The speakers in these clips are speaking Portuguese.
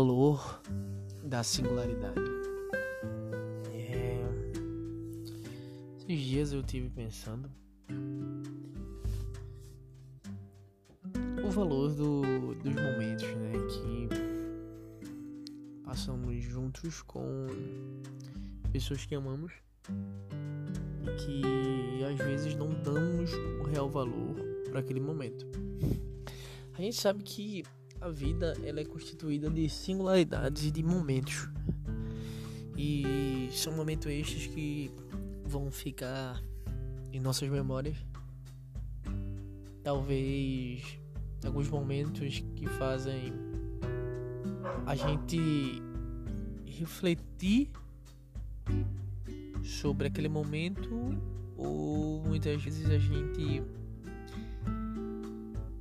valor da singularidade. É... Esses dias eu tive pensando o valor do, dos momentos, né, que passamos juntos com pessoas que amamos e que às vezes não damos o real valor para aquele momento. A gente sabe que a vida ela é constituída de singularidades e de momentos. E são momentos estes que vão ficar em nossas memórias. Talvez alguns momentos que fazem a gente refletir sobre aquele momento ou muitas vezes a gente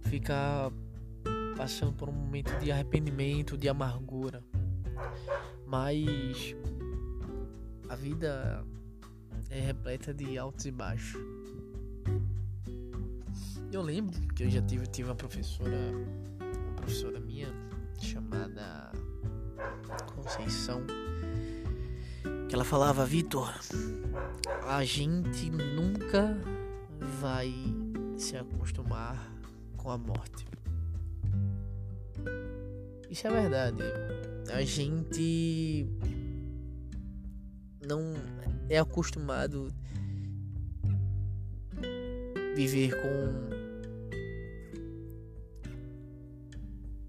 ficar passando por um momento de arrependimento, de amargura. Mas a vida é repleta de altos e baixos. Eu lembro que eu já tive, tive uma professora, uma professora minha chamada Conceição, que ela falava, Vitor, a gente nunca vai se acostumar com a morte. Isso é verdade. A gente não é acostumado viver com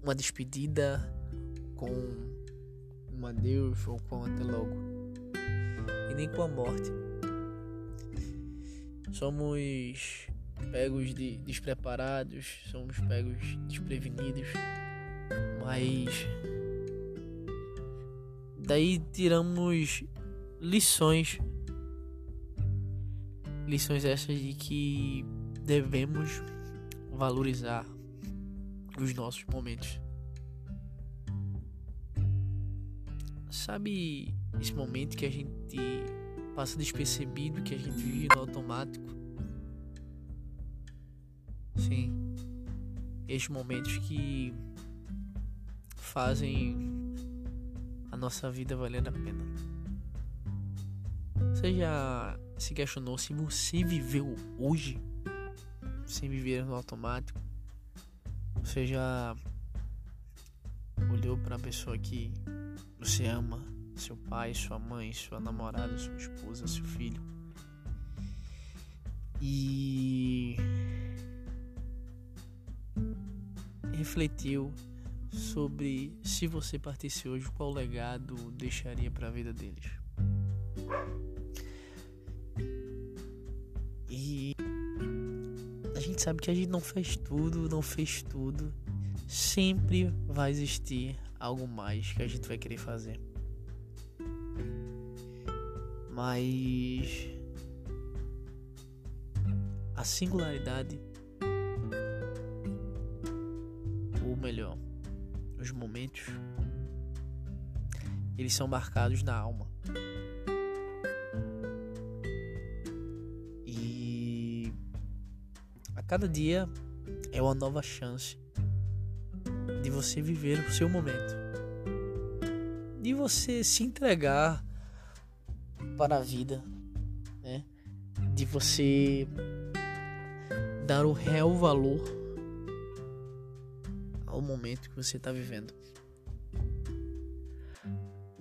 uma despedida, com um adeus ou com até logo. E nem com a morte. Somos pegos de despreparados, somos pegos desprevenidos mas daí tiramos lições. Lições essas de que devemos valorizar os nossos momentos. Sabe esse momento que a gente passa despercebido, que a gente vive no automático? Sim. Estes momentos que fazem a nossa vida valer a pena. Você já se questionou se você viveu hoje sem viver no automático? Você já olhou para a pessoa que você ama, seu pai, sua mãe, sua namorada, sua esposa, seu filho, e refletiu sobre se você partisse hoje, qual legado deixaria para a vida deles. E a gente sabe que a gente não fez tudo, não fez tudo. Sempre vai existir algo mais que a gente vai querer fazer. Mas a singularidade, os momentos, eles são marcados na alma. E a cada dia é uma nova chance de você viver o seu momento, de você se entregar para a vida, né? de você dar o real valor ao momento que você está vivendo.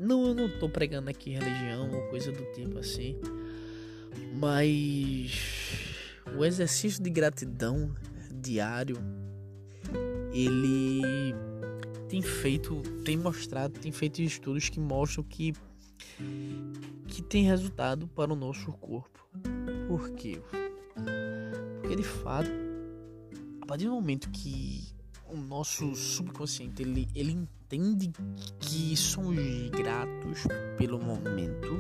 Não, eu não tô pregando aqui religião ou coisa do tipo assim, mas o exercício de gratidão diário ele tem feito, tem mostrado, tem feito estudos que mostram que que tem resultado para o nosso corpo. Por quê? Porque de fato, a partir do momento que o nosso subconsciente ele, ele entende que somos gratos pelo momento.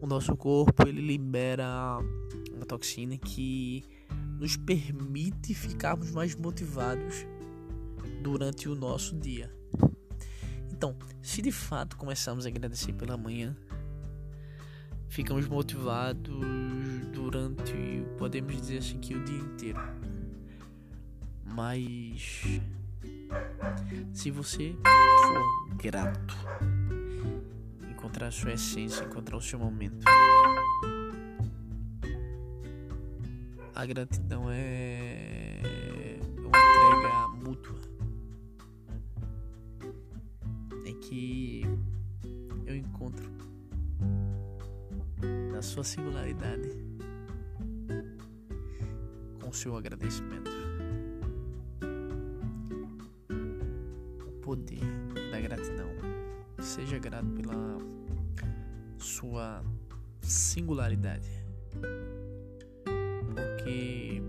O nosso corpo ele libera uma toxina que nos permite ficarmos mais motivados durante o nosso dia. Então, se de fato começamos a agradecer pela manhã, ficamos motivados durante, podemos dizer assim, que o dia inteiro. Mas Se você for grato, encontrar a sua essência, encontrar o seu momento, a gratidão é uma entrega mútua. É que eu encontro na sua singularidade com o seu agradecimento. Poder da gratidão. Seja grato pela sua singularidade. Porque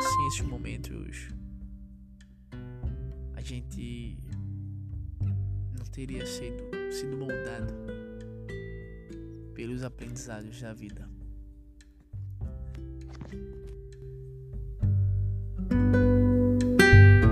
sem esses momentos a gente não teria sido, sido moldado pelos aprendizados da vida.